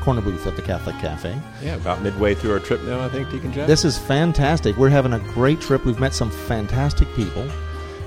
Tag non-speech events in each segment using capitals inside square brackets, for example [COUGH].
corner booth at the Catholic Cafe. Yeah, about midway through our trip now, I think, Deacon Jeff. This is fantastic. We're having a great trip. We've met some fantastic people.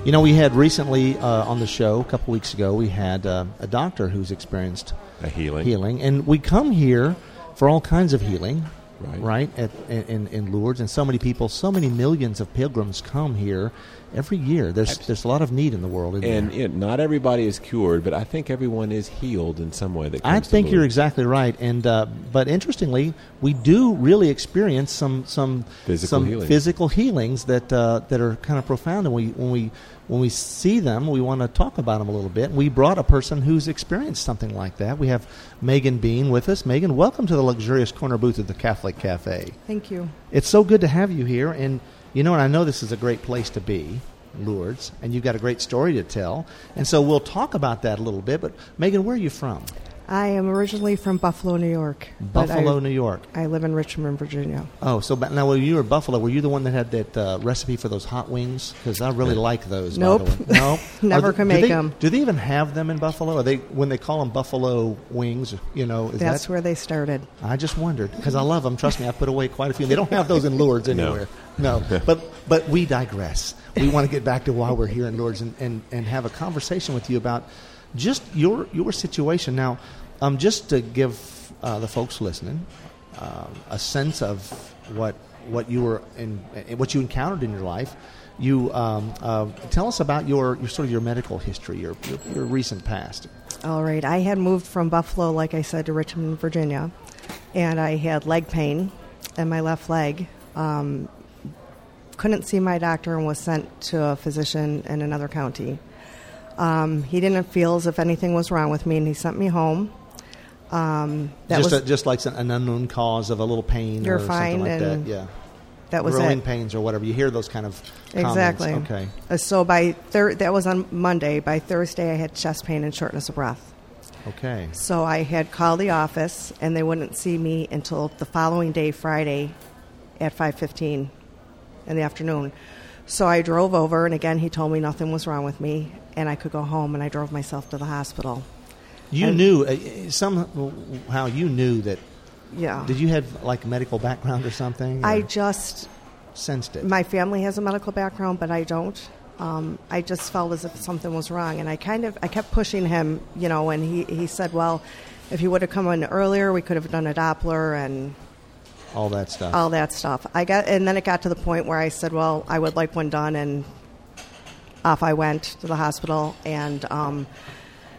You know, we had recently uh, on the show a couple weeks ago, we had uh, a doctor who's experienced a healing. healing. And we come here for all kinds of healing, Right. right, at, in, in Lourdes. And so many people, so many millions of pilgrims come here every year. There's, there's a lot of need in the world. And you not everybody is cured, but I think everyone is healed in some way. That I think you're exactly right, and uh, but interestingly, we do really experience some some Physical some healings. physical healings that uh, that are kind of profound, and we when we when we see them, we want to talk about them a little bit. We brought a person who's experienced something like that. We have Megan Bean with us. Megan, welcome to the luxurious corner booth at the Catholic Cafe. Thank you. It's so good to have you here, and you know, and I know this is a great place to be, Lourdes, and you've got a great story to tell, and so we'll talk about that a little bit. But Megan, where are you from? I am originally from Buffalo, New York. Buffalo, I, New York. I live in Richmond, Virginia. Oh, so but now when you were Buffalo, were you the one that had that uh, recipe for those hot wings? Because I really like those. Nope. the way. No, [LAUGHS] Never Are can do make they- 'em. Do they even have them in Buffalo? Are they when they call them Buffalo wings? You know, is That's that? where they started. I just wondered because I love them. Trust me, I put away quite a few. They don't have those in Lourdes [LAUGHS] No. anywhere. No, [LAUGHS] but but we digress. We want to get back to why we're here in Lourdes and, and, and have a conversation with you about just your your situation now. Um, just to give uh, the folks listening um, a sense of what what you were in what you encountered in your life. You um, uh, tell us about your, your sort of your medical history, your, your your recent past. All right. I had moved from Buffalo, like I said, to Richmond, Virginia, and I had leg pain in my left leg. Um, couldn't see my doctor and was sent to a physician in another county. Um, he didn't feel as if anything was wrong with me, and he sent me home. Um, that just was a, just like an unknown cause of a little pain You're or fine something like that. Yeah. that was growing it. pains or whatever. You hear those kind of comments. Exactly. Okay. Uh, So by thir- that was on Monday. By Thursday, I had chest pain and shortness of breath. Okay. So I had called the office, and they wouldn't see me until the following day, Friday, at five fifteen in the afternoon. So I drove over, and again, he told me nothing was wrong with me, and I could go home. And I drove myself to the hospital. You And- knew uh, somehow you knew that. Yeah. Did you have like a medical background or something? I just sensed it. my family has a medical background, but I don't. Um, I just felt as if something was wrong, and I kind of I kept pushing him, you know, and he he said, well. If he would have come in earlier, we could have done a Doppler and all that stuff. all that stuff. I got, and then it got to the point where I said, "Well, I would like one done," and off I went to the hospital, and um,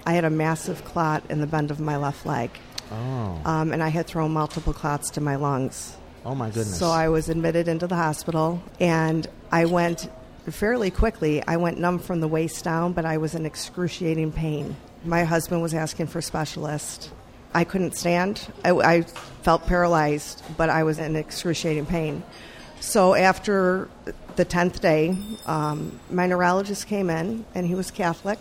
I had a massive clot in the bend of my left leg, oh. um, and I had thrown multiple clots to my lungs. oh my goodness. So I was admitted into the hospital, and I went fairly quickly. I went numb from the waist down, but I was in excruciating pain. My husband was asking for specialists. I couldn't stand. I, I felt paralyzed, but I was in excruciating pain. So after the tenth day, um, my neurologist came in, and he was Catholic.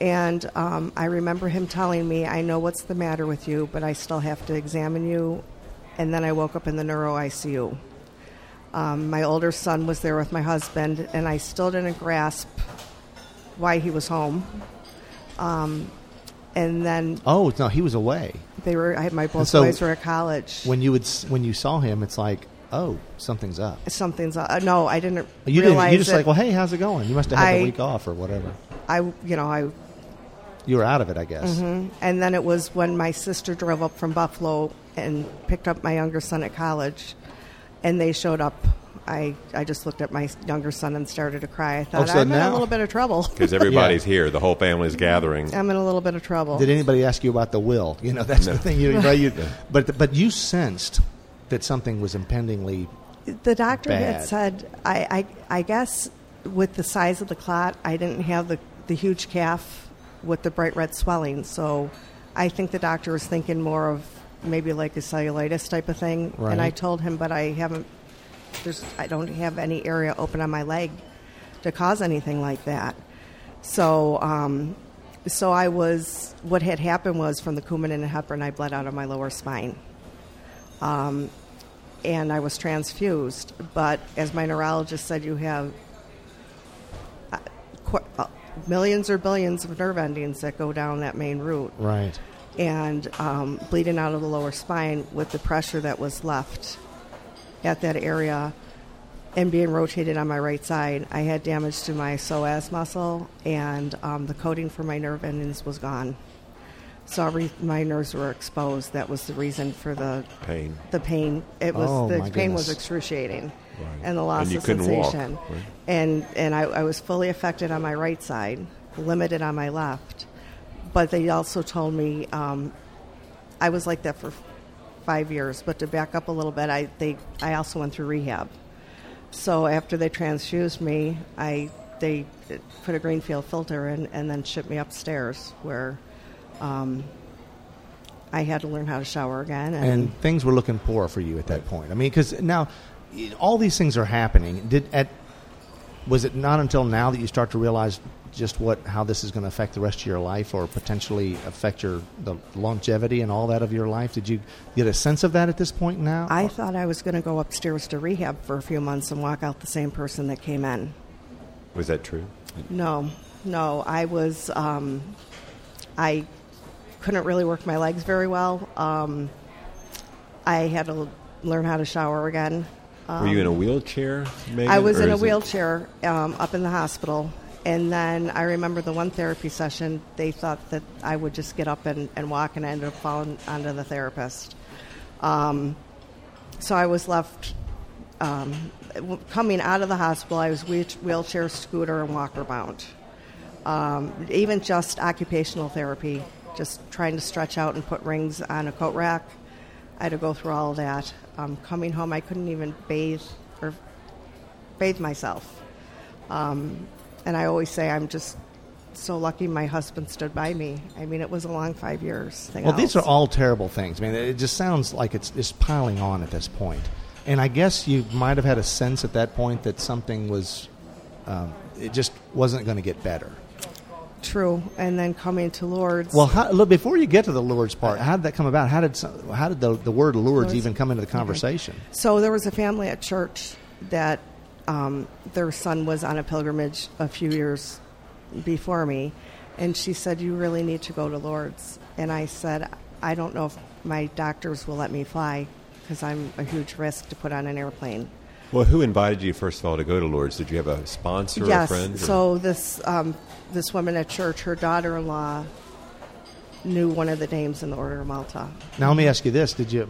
And um, I remember him telling me, I know what's the matter with you, but I still have to examine you. And then I woke up in the neuro ICU. Um, my older son was there with my husband, and I still didn't grasp why he was home. Um, and then oh no, he was away. they were, I had my both so boys were at college. When you would when you saw him, it's like oh something's up. Something's, uh, no, I didn't You didn't. You just like well hey how's it going? You must have had I- the week off or whatever. I, you know, I You were out of it, I guess. And then it was when my sister drove up from Buffalo and picked up my younger son at college, and they showed up. I, I just looked at my younger son and started to cry. I oh, thought, Oh, so I'm in a little bit of trouble. [LAUGHS] because everybody's here. The whole family's gathering. I'm in a little bit of trouble. Did anybody ask you about the will? You know, that's No. the thing. You, you [LAUGHS] know, you, but but you sensed that something was impendingly. the doctor bad. had said, I, I, I guess with the size of the clot, I didn't have the, the huge calf with the bright red swelling. So I think the doctor was thinking more of maybe like a cellulitis type of thing. Right. And I told him, but I haven't. There's I don't have any area open on my leg to cause anything like that. So, um, so I was. What had happened was from the Coumadin and heparin, I bled out of my lower spine. Um, and I was transfused. But as my neurologist said, you have uh, qu- uh, millions or billions of nerve endings that go down that main route Right. and um, bleeding out of the lower spine with the pressure that was left at that area and being rotated on my right side. I had damage to my psoas muscle, and um, the coating for my nerve endings was gone. So every, my nerves were exposed. That was the reason for the Pain. the pain. It was Oh, the my pain was excruciating, Right. and the loss And you of couldn't walk, sensation. right? And and I, I was fully affected on my right side, limited on my left. But they also told me um, I was like that for five years. But to back up a little bit, I they I also went through rehab. So after they transfused me, I they put a Greenfield filter in and then shipped me upstairs where um, I had to learn how to shower again. And, and things were looking poor for you at that point. I mean, because now all these things are happening. Did at was it not until now that you start to realize just what how this is going to affect the rest of your life, or potentially affect your the longevity and all that of your life? Did you get a sense of that at this point now? I thought I was going to go upstairs to rehab for a few months and walk out the same person that came in. Was that true? No, no, I was. Um, I couldn't really work my legs very well. Um, I had to learn how to shower again. Were you in a wheelchair? Megan, I was in a wheelchair um, up in the hospital. And then I remember the one therapy session, they thought that I would just get up and, and walk, and I ended up falling onto the therapist. Um, so I was left um, coming out of the hospital, I was wheelchair, scooter, and walker bound. Um, even just occupational therapy, just trying to stretch out and put rings on a coat rack. I had to go through all that. Um, coming home, I couldn't even bathe or bathe myself. Um, and I always say I'm just so lucky my husband stood by me. I mean, it was a long five years. Thing Well, these are all terrible things. I mean, it just sounds like it's just piling on at this point. And I guess you might have had a sense at that point that something was, um, it just wasn't going to get better. True. And then coming to Lourdes. Well, how, look, before you get to the Lourdes part, how did that come about? How did some, how did the, the word Lourdes Lourdes. even come into the conversation? So there was a family at church that um, their son was on a pilgrimage a few years before me, and she said, "You really need to go to Lourdes." And I said, "I don't know if my doctors will let me fly because I'm a huge risk to put on an airplane." Well, who invited you first of all to go to Lourdes? Did you have a sponsor or a yes. friend? or- So this um, this woman at church, her daughter-in-law knew one of the names in the Order of Malta. Now, let me ask you this: Did you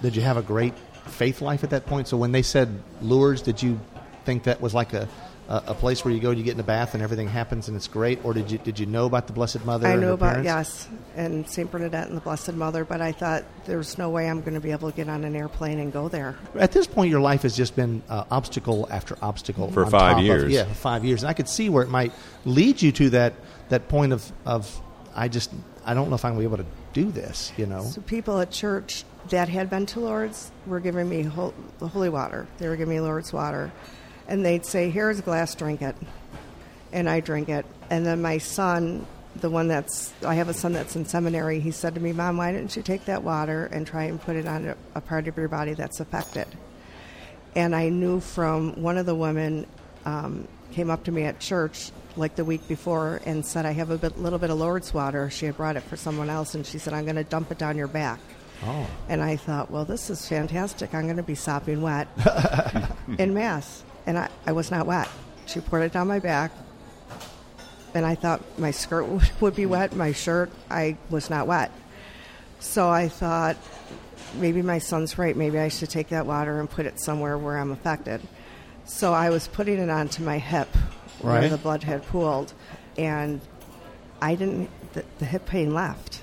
did you have a great faith life at that point? So when they said Lourdes, did you think that was like a a, a place where you go, you get in the bath, and everything happens, and it's great, or did you did you know about the Blessed Mother? I know about parents? yes, and Saint Bernadette and the Blessed Mother, but I thought there's no way I'm going to be able to get on an airplane and go there. At this point, your life has just been uh, obstacle after obstacle For on five top of- years. yeah, five years, and I could see where it might lead you to that that point of of I just I don't know if I'm going to be able to do this. You know, So people at church that had been to Lourdes were giving me hol- the holy water. They were giving me Lourdes water, and they'd say, "Here's a glass, drink it," and I drink it. And then my son, the one that's I have a son that's in seminary, he said to me, "Mom, why didn't you take that water and try and put it on a, part of your body that's affected?" And I knew from one of the women um, came up to me at church like the week before and said, "I have a bit, little bit of Lourdes water." She had brought it for someone else, and she said, "I'm going to dump it down your back." oh, And I thought, well, this is fantastic. I'm going to be sopping wet [LAUGHS] in Mass. And I, I was not wet. She poured it down my back. And I thought my skirt [LAUGHS] would, be wet, my shirt, I was not wet. So I thought, maybe my son's right. Maybe I should take that water and put it somewhere where I'm affected. So I was putting it onto my hip Right. where the blood had pooled. And I didn't, the, the hip pain left.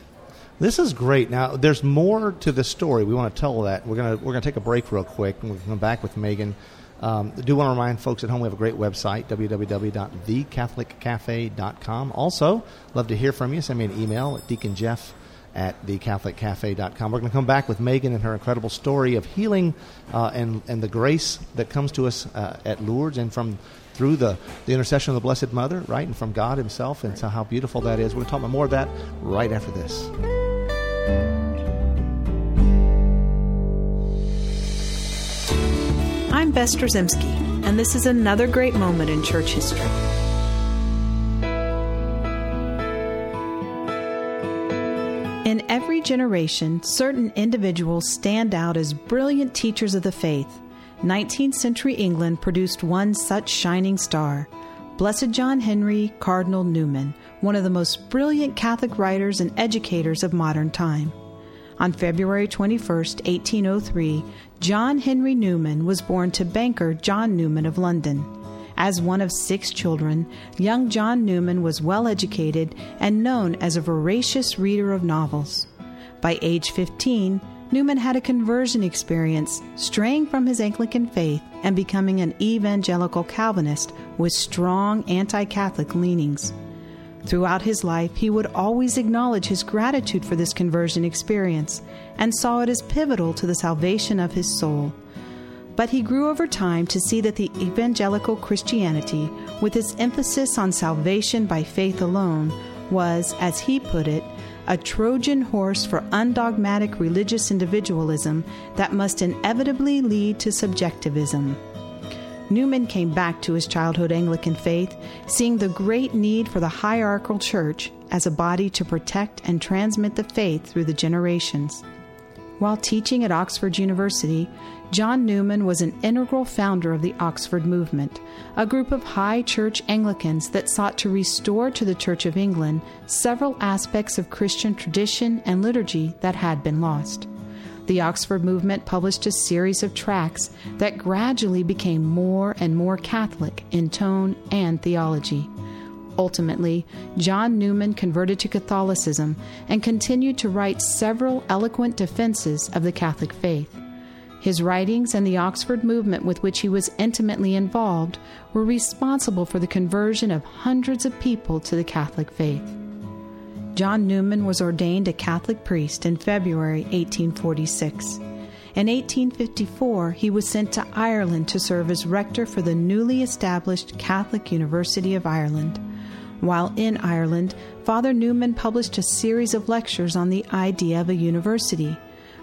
This is great. Now, there's more to the story. We want to tell that. We're gonna we're gonna take a break real quick, and we'll come back with Megan. Um, I do want to remind folks at home we have a great website www.thecatholiccafe.com. Also, love to hear from you. Send me an email at deaconjeff at thecatholiccafe.com. We're going to come back with Megan and her incredible story of healing uh, and, and the grace that comes to us uh, at Lourdes and from through the, the intercession of the Blessed Mother, right, and from God Himself, and so how beautiful that is. We're going to talk about more of that right after this. I'm Bess Drzymski, and this is another great moment in church history. In every generation, certain individuals stand out as brilliant teachers of the faith. 19th century England produced one such shining star. Blessed John Henry Cardinal Newman, one of the most brilliant Catholic writers and educators of modern time. On February 21, 1803, John Henry Newman was born to banker John Newman of London. As one of six children, young John Newman was well educated and known as a voracious reader of novels. By age 15, Newman had a conversion experience, straying from his Anglican faith and becoming an evangelical Calvinist with strong anti Catholic leanings. Throughout his life, he would always acknowledge his gratitude for this conversion experience and saw it as pivotal to the salvation of his soul. But he grew over time to see that the evangelical Christianity, with its emphasis on salvation by faith alone, was, as he put it, a Trojan horse for undogmatic religious individualism that must inevitably lead to subjectivism. Newman came back to his childhood Anglican faith, seeing the great need for the hierarchical church as a body to protect and transmit the faith through the generations. While teaching at Oxford University, John Newman was an integral founder of the Oxford Movement, a group of high church Anglicans that sought to restore to the Church of England several aspects of Christian tradition and liturgy that had been lost. The Oxford Movement published a series of tracts that gradually became more and more Catholic in tone and theology. Ultimately, John Newman converted to Catholicism and continued to write several eloquent defenses of the Catholic faith. His writings and the Oxford movement with which he was intimately involved were responsible for the conversion of hundreds of people to the Catholic faith. John Newman was ordained a Catholic priest in February 1846. In 1854, he was sent to Ireland to serve as rector for the newly established Catholic University of Ireland. While in Ireland, Father Newman published a series of lectures on the idea of a university,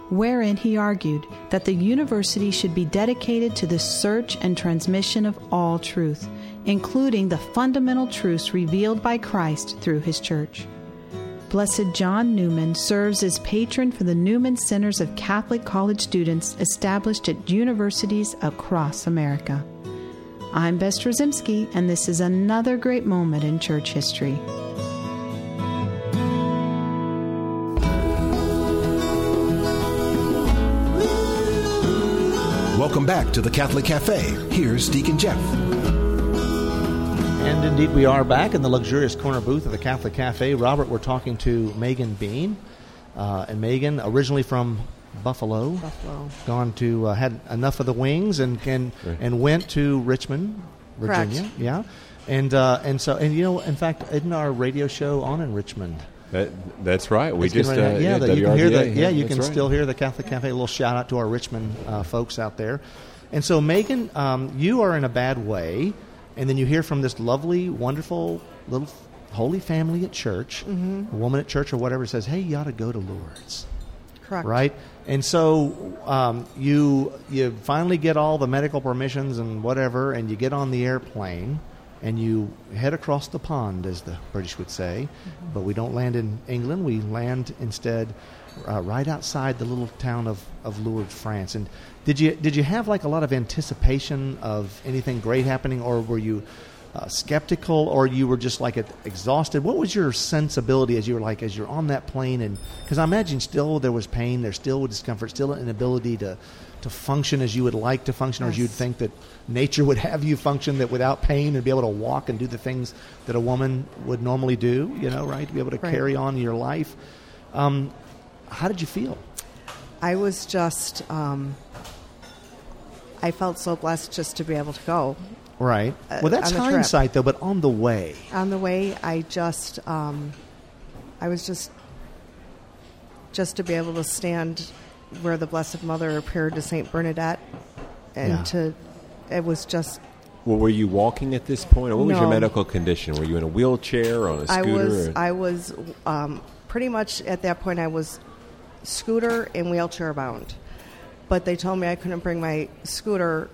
wherein he argued that the university should be dedicated to the search and transmission of all truth, including the fundamental truths revealed by Christ through his church. Blessed John Newman serves as patron for the Newman Centers of Catholic college students established at universities across America. I'm Bess Drzymski, and this is another great moment in church history. Welcome back to the Catholic Cafe. Here's Deacon Jeff. And indeed, we are back in the luxurious corner booth of the Catholic Cafe. Robert, we're talking to Megan Bean. Uh, and Megan, originally from Buffalo, Buffalo. gone to uh, had enough of the wings and and, Right. and went to Richmond, Virginia. Correct. Virginia. Yeah, and uh, and so and you know, in fact, isn't our radio show on in Richmond? That, that's right. We It's just ready uh, yeah, that you can hear the WRVA, yeah, you can right. still hear the Catholic Cafe. A little shout out to our Richmond uh, folks out there. And so, Megan, um, you are in a bad way, and then you hear from this lovely, wonderful little holy family at church, Mm-hmm. a woman at church or whatever says, "Hey, you ought to go to Lourdes." Correct. right? And so um, you you finally get all the medical permissions and whatever, and you get on the airplane and you head across the pond, as the British would say. But we don't land in England; we land instead uh, right outside the little town of, of Lourdes, France. And did you did you have like a lot of anticipation of anything great happening, or were you? Uh, skeptical, or you were just like exhausted. What was your sensibility as you were like as you're on that plane? And because I imagine still there was pain, there's still discomfort, still an inability to to function as you would like to function, or as you'd think that nature would have you function that without pain and be able to walk and do the things that a woman would normally do. You know, right? To be able to Right. carry on your life. Um, how did you feel? I was just, um, I felt so blessed just to be able to go. Right. Uh, well, that's on the trip. hindsight, though. But on the way, On the way, I just, um, I was just just to be able to stand where the Blessed Mother appeared to Saint Bernadette, and Yeah. to it was just Well, were you walking at this point, or what was your medical condition? Were you in a wheelchair or on a I scooter? was or- I was um, pretty much at that point I was scooter and wheelchair bound, but they told me I couldn't bring my scooter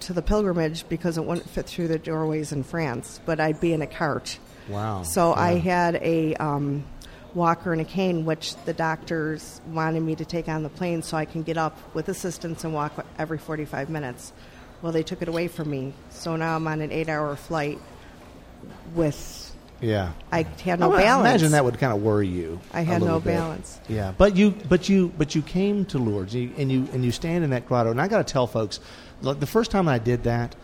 to the pilgrimage because it wouldn't fit through the doorways in France, but I'd be in a cart. Wow. So I had a um, walker and a cane, which the doctors wanted me to take on the plane so I can get up with assistance and walk every 45 minutes. Well, they took it away from me, so now I'm on an eight-hour flight with Yeah. I had no I balance. imagine that would kind of worry you. I had no bit. balance. Yeah, but you, but you, but you came to Lourdes, you, and you and you stand in that grotto. And I got to tell folks, like the first time I did that,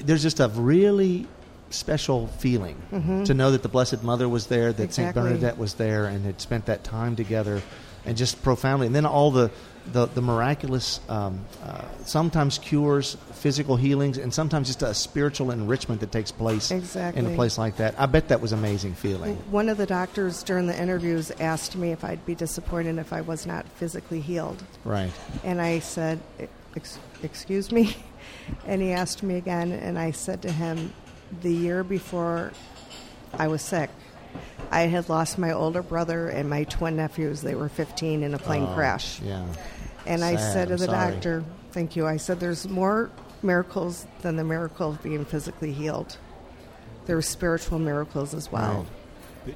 there's just a really special feeling to know that the Blessed Mother was there, that Saint Mm-hmm. Bernadette was there, and had spent that time together, and just profoundly. And then all the the, the miraculous, um, uh, sometimes cures, physical healings, and sometimes just a spiritual enrichment that takes place in a place like that. I bet that was an amazing feeling. One of the doctors during the interviews asked me if I'd be disappointed if I was not physically healed. Right. And I said, Ex- Excuse me? [LAUGHS] And he asked me again, and I said to him, The year before I was sick, I had lost my older brother and my twin nephews. They were 15 in a plane Oh, crash. Yeah. And I said to the doctor, Thank you. I said, There's more miracles than the miracle of being physically healed. There are spiritual miracles as well.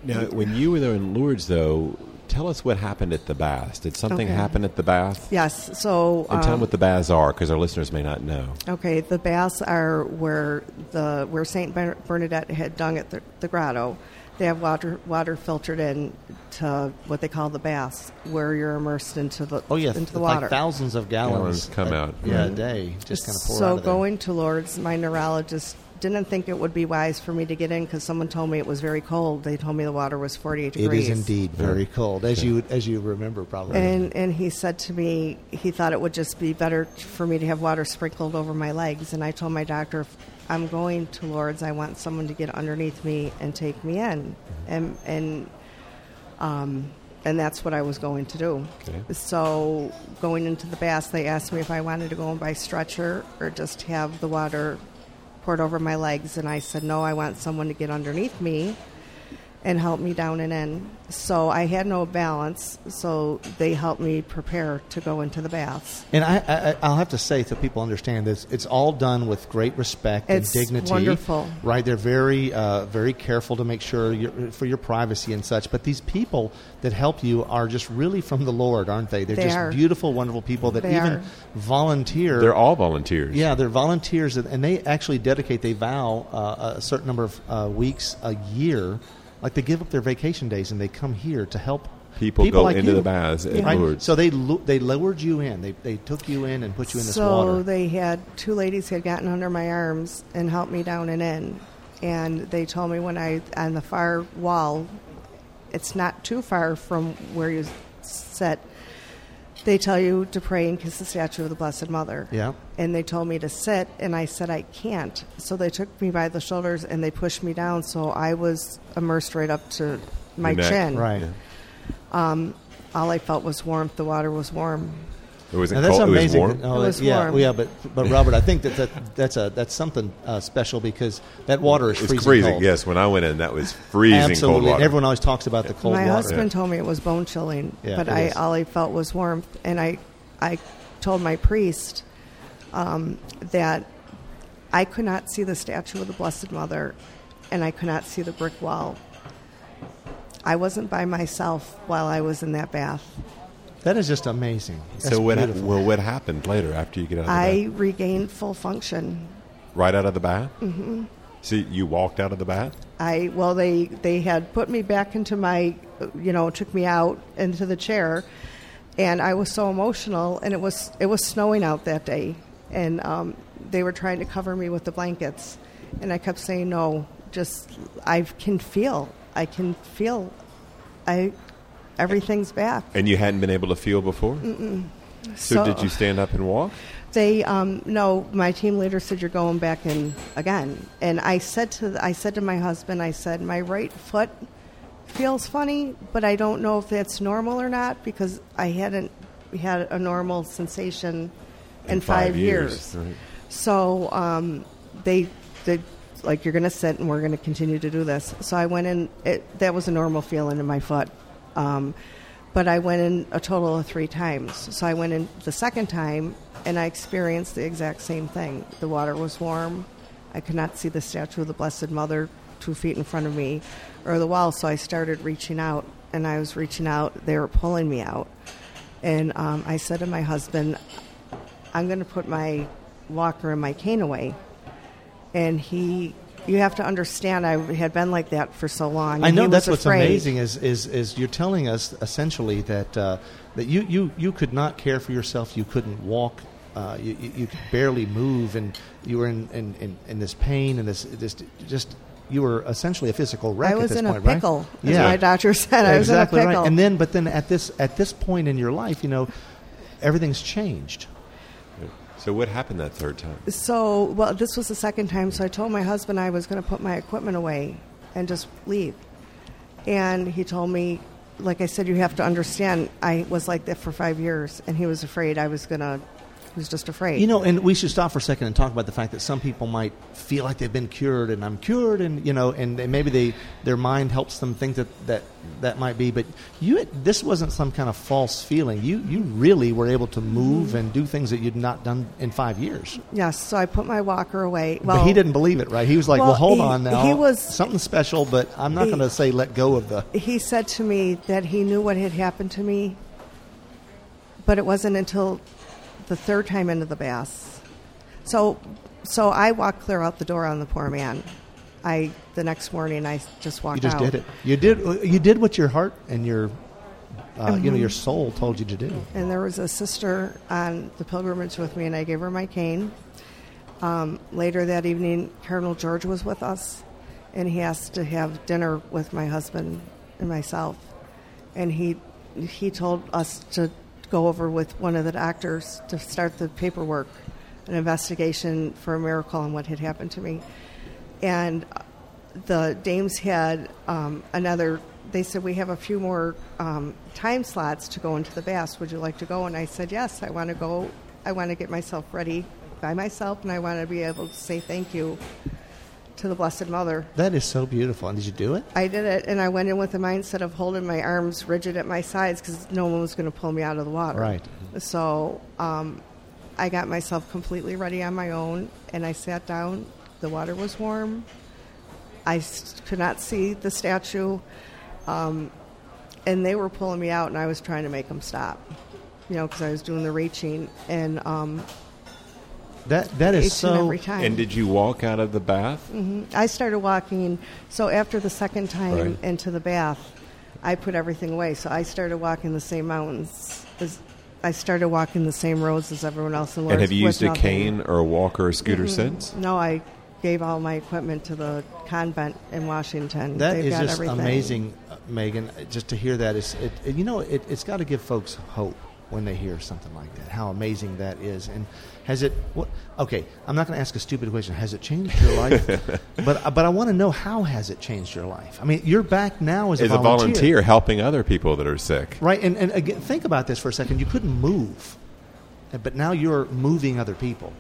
now, when you were there in Lourdes, though, tell us what happened at the baths. Did something Okay. happen at the bath? Yes. So, And tell them um, what the baths are, because our listeners may not know. okay, the baths are where the where Saint Bernadette had dung at the, the grotto. They have water water filtered in to what they call the baths, where you're immersed into the Oh yeah, into the like water. thousands of gallons, Gallons come a- out. Yeah, a Mhm. day just kind of pour out so of there. going to Lourdes, my neurologist didn't think it would be wise for me to get in because someone told me it was very cold. They told me the water was 48 degrees. It is indeed very cold, as you as you remember probably. And and he said to me he thought it would just be better for me to have water sprinkled over my legs. And I told my doctor, if I'm going to Lourdes, I want someone to get underneath me and take me in. And and um, and that's what I was going to do. Okay. So going into the baths, they asked me if I wanted to go in by stretcher or just have the water poured over my legs, and I said no. I want someone to get underneath me and help me down and in. So I had no balance, so they helped me prepare to go into the baths. And I, I, I'll have to say, so people understand this, it's all done with great respect It's and dignity. wonderful. right? They're very, uh, very careful to make sure you're, for your privacy and such. But these people that help you are just really from the Lord, aren't they? They're They just are. beautiful, wonderful people that They even are. volunteer. They're all volunteers. Yeah, they're volunteers, and- and they actually dedicate. They vow uh, a certain number of uh, weeks a year, like they give up their vacation days and they come here to help People go like into you. the baths at Right? Lourdes. So they lu- they lured you in. They they took you in and put you in this so water. they had two ladies had gotten under my arms and helped me down and in, and they told me when I on the far wall, it's not too far from where you sit. They tell you to pray and kiss the statue of the Blessed Mother. Yeah. And they told me to sit, and I said I can't. So they took me by the shoulders and they pushed me down, so I was immersed right up to my Your neck. chin. right. Um, all I felt was warmth. The water was warm. It was Now that's cold. amazing. It was warm. Oh, It was yeah, warm. yeah, but but Robert, I think that, that that's a that's something uh, special because that water is It's freezing. freezing. cold. Yes, when I went in, that was freezing absolutely. cold water. And everyone always talks about the cold my water. husband told me it was bone chilling, Yeah, but I is. all I felt was warmth, and I I told my priest um, that I could not see the statue of the Blessed Mother, and I could not see the brick wall. I wasn't by myself while I was in that bath. That is just amazing. That's so what? beautiful. Well, what happened later after you get out of the I bath? regained full function. Right out of the bath. Mm-hmm. So you walked out of the bath. I well they they had put me back into my you know took me out into the chair, and I was so emotional and it was it was snowing out that day and um, they were trying to cover me with the blankets and I kept saying no just I can feel I can feel I everything's back. And you hadn't been able to feel before. So, did you stand up and walk? They um, no. My team leader said you're going back in again, and I said to I said to my husband, I said my right foot feels funny, but I don't know if that's normal or not because I hadn't had a normal sensation in, five, years. Right. So um, they, they, like, you're going to sit and we're going to continue to do this. So I went in, it, that was a normal feeling in my foot. Um, but I went in a total of three times. So I went in the second time and I experienced the exact same thing. The water was warm. I could not see the statue of the Blessed Mother two feet in front of me or the wall, so I started reaching out. And I was reaching out, they were pulling me out. And um, I said to my husband, I'm going to put my walker and my cane away. And he, you have to understand, I had been like that for so long. I know that's what's afraid. amazing is, is is you're telling us essentially that uh, that you, you you could not care for yourself. You couldn't walk. Uh, you, you you could barely move, and you were in, in, in, in this pain and this this just you were essentially a physical wreck I was at this in point, a pickle, right? as my doctor [LAUGHS] said. I exactly was in a pickle. right. And then, but then at this at this point in your life, you know, everything's changed. So what happened that third time? So, well, this was the second time, so I told my husband I was going to put my equipment away and just leave. And he told me, like I said, you have to understand, I was like that for five years, and he was afraid I was going to, was just afraid. You know, and we should stop for a second and talk about the fact that some people might feel like they've been cured, and I'm cured, and you know, and they- maybe they their mind helps them think that that, that might be. But you, this wasn't some kind of false feeling. You you really were able to move and do things that you'd not done in five years. yes, so I put my walker away. Well, but he didn't believe it, right? He was like, "Well, Well, hold he- on now, he was- something special." But I'm not going to say let go of the. he said to me that he knew what had happened to me, but it wasn't until the third time into the bath. So, so I walked clear out the door on the poor man. I the next morning I just walked You just out. did it. You did. You did what your heart and your, uh, you know, Mm-hmm. your soul told you to do. And there was a sister on the pilgrimage with me, and I gave her my cane. Um, later that evening, Colonel George was with us, and he asked to have dinner with my husband and myself. And he he told us to go over with one of the doctors to start the paperwork, an investigation for a miracle and what had happened to me. And the dames had um, another. They said we have a few more um, time slots to go into the baths. Would you like to go? And I said yes. I want to go. I want to get myself ready by myself, and I want to be able to say thank you to the Blessed Mother. That is so beautiful. And did you do it? I did it, and I went in with the mindset of holding my arms rigid at my sides because no one was going to pull me out of the water. Right. So um, I got myself completely ready on my own, and I sat down. The water was warm. I could not see the statue, um, and they were pulling me out, and I was trying to make them stop. You know, because I was doing the reaching, and um, That that is so. and every time. And did you walk out of the bath? I started walking. So after the second time Right. into the bath, I put everything away. So I started walking the same mountains. As, I started walking the same roads as everyone else. And, And have you used a nothing. cane or a walker or a scooter since? No, I gave all my equipment to the convent in Washington. That They've is got just everything. amazing, uh, Megan. Just to hear that is, it, it- you know, it, it's got to give folks hope when they hear something like that. How amazing that is, and has it? What, okay, I'm not going to ask a stupid question. Has it changed your life? [LAUGHS] but but I want to know how has it changed your life? I mean, you're back now as a As a volunteer, volunteer helping other people that are sick. right? And and again, think about this for a second. You couldn't move, but now you're moving other people.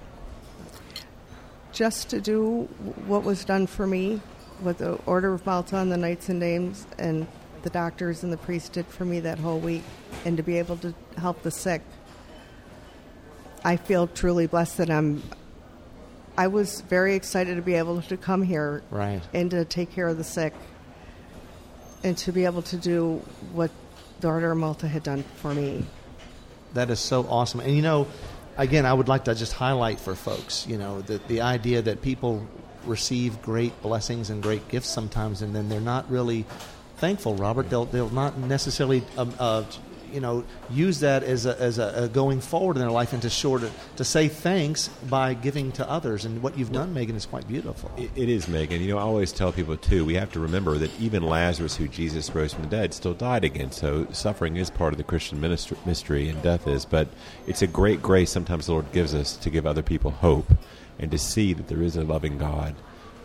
Just to do what was done for me, with the Order of Malta and the Knights and Dames and the doctors and the priests did for me that whole week, and to be able to help the sick. I feel truly blessed that I'm. I was very excited to be able to come here Right. and to take care of the sick, and to be able to do what the Order of Malta had done for me. That is so awesome. And you know, again, I would like to just highlight for folks, you know, the the idea that people receive great blessings and great gifts sometimes, and then they're not really thankful. Robert, they'll they'll not necessarily. Um, uh, you know, use that as a, as a, a going forward in their life, and to to say thanks by giving to others. And what you've done, Megan, is quite beautiful. It it is, Megan. You know, I always tell people, too, we have to remember that even Lazarus, who Jesus rose from the dead, still died again. So suffering is part of the Christian ministry, mystery, and death is. But it's a great grace sometimes the Lord gives us to give other people hope and to see that there is a loving God.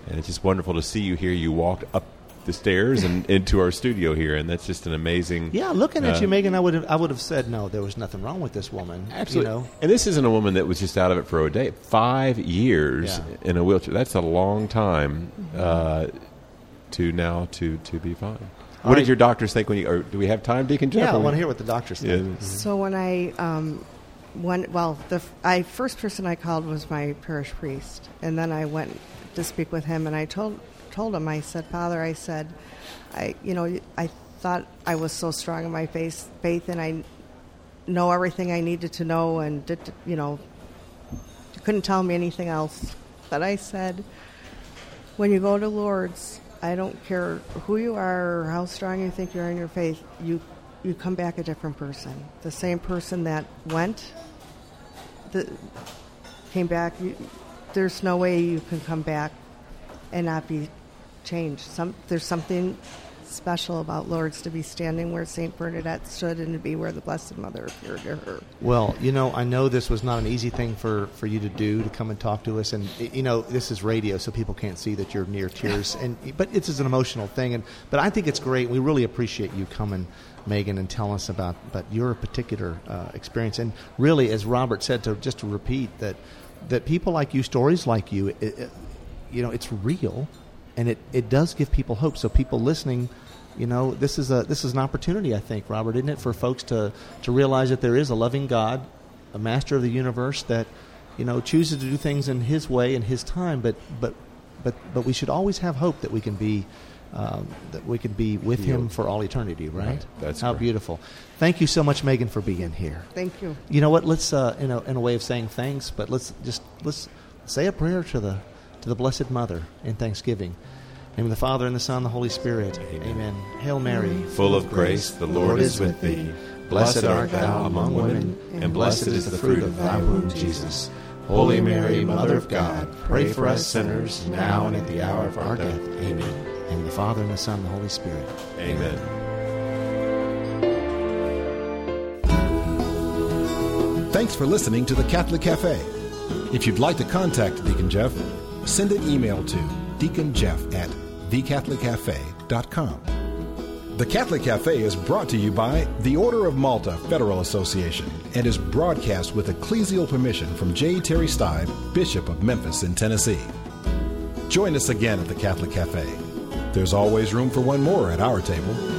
And it's just wonderful to see you here. You walked up the stairs and [LAUGHS] into our studio here, and that's just an amazing. Yeah, looking at uh, you, Megan, I would have I would have said no. There was nothing wrong with this woman. Absolutely. You know, And this isn't a woman that was just out of it for a day. Five years Yeah. in a wheelchair. That's a long time uh, to now to, to be fine. All what right. did your doctors think when you? Or do we have time, Deacon Jeff? yeah, I want to hear what the doctors said. Yeah. So when I, um, when well, the f- I first person I called was my parish priest, and then I went to speak with him, and I told told him, I said, Father, I said, I, you know, I thought I was so strong in my faith, faith, and I know everything I needed to know, and did, you know, you couldn't tell me anything else. But I said, when you go to Lourdes, I don't care who you are or how strong you think you are in your faith, you you come back a different person. The same person that went, the, came back. You, there's no way you can come back and not be changed. Some there's something special about Lourdes to be standing where Saint Bernadette stood and to be where the Blessed Mother appeared to her. Well, you know, I know this was not an easy thing for, for you to do to come and talk to us, and you know, this is radio, so people can't see that you're near tears, [LAUGHS] and but it's an emotional thing, and but I think it's great. We really appreciate you coming, Megan, and telling us about but your particular uh, experience, and really, as Robert said, to just to repeat that that people like you, stories like you, it, it, you know, it's real, and it, it does give people hope. So people listening, you know, this is a this is an opportunity, I think, Robert, isn't it, for folks to to realize that there is a loving God, a Master of the universe that you know chooses to do things in His way and His time, but but but but we should always have hope that we can be. Um, that we can be with him for all eternity, right? Right. That's how correct. beautiful. Thank you so much, Megan, for being here. Thank you. You know what? Let's uh, in a in a way of saying thanks, but let's just let's say a prayer to the to the Blessed Mother in Thanksgiving. In the name of the Father and the Son and the Holy Spirit. Amen. Hail Mary, Full of grace, the Lord is with thee. Blessed art thou among women, and blessed is the fruit of thy womb, Jesus. Holy Mary, Mother of God, pray for us sinners now and at the hour of our death. Amen. In the Father and the Son and the Holy Spirit. Amen. Thanks for listening to the Catholic Cafe. If you'd like to contact Deacon Jeff, send an email to deaconjeff at thecatholiccafe.com. The Catholic Cafe is brought to you by the Order of Malta Federal Association and is broadcast with ecclesial permission from J. Terry Steib, Bishop of Memphis in Tennessee. Join us again at the Catholic Cafe. There's always room for one more at our table.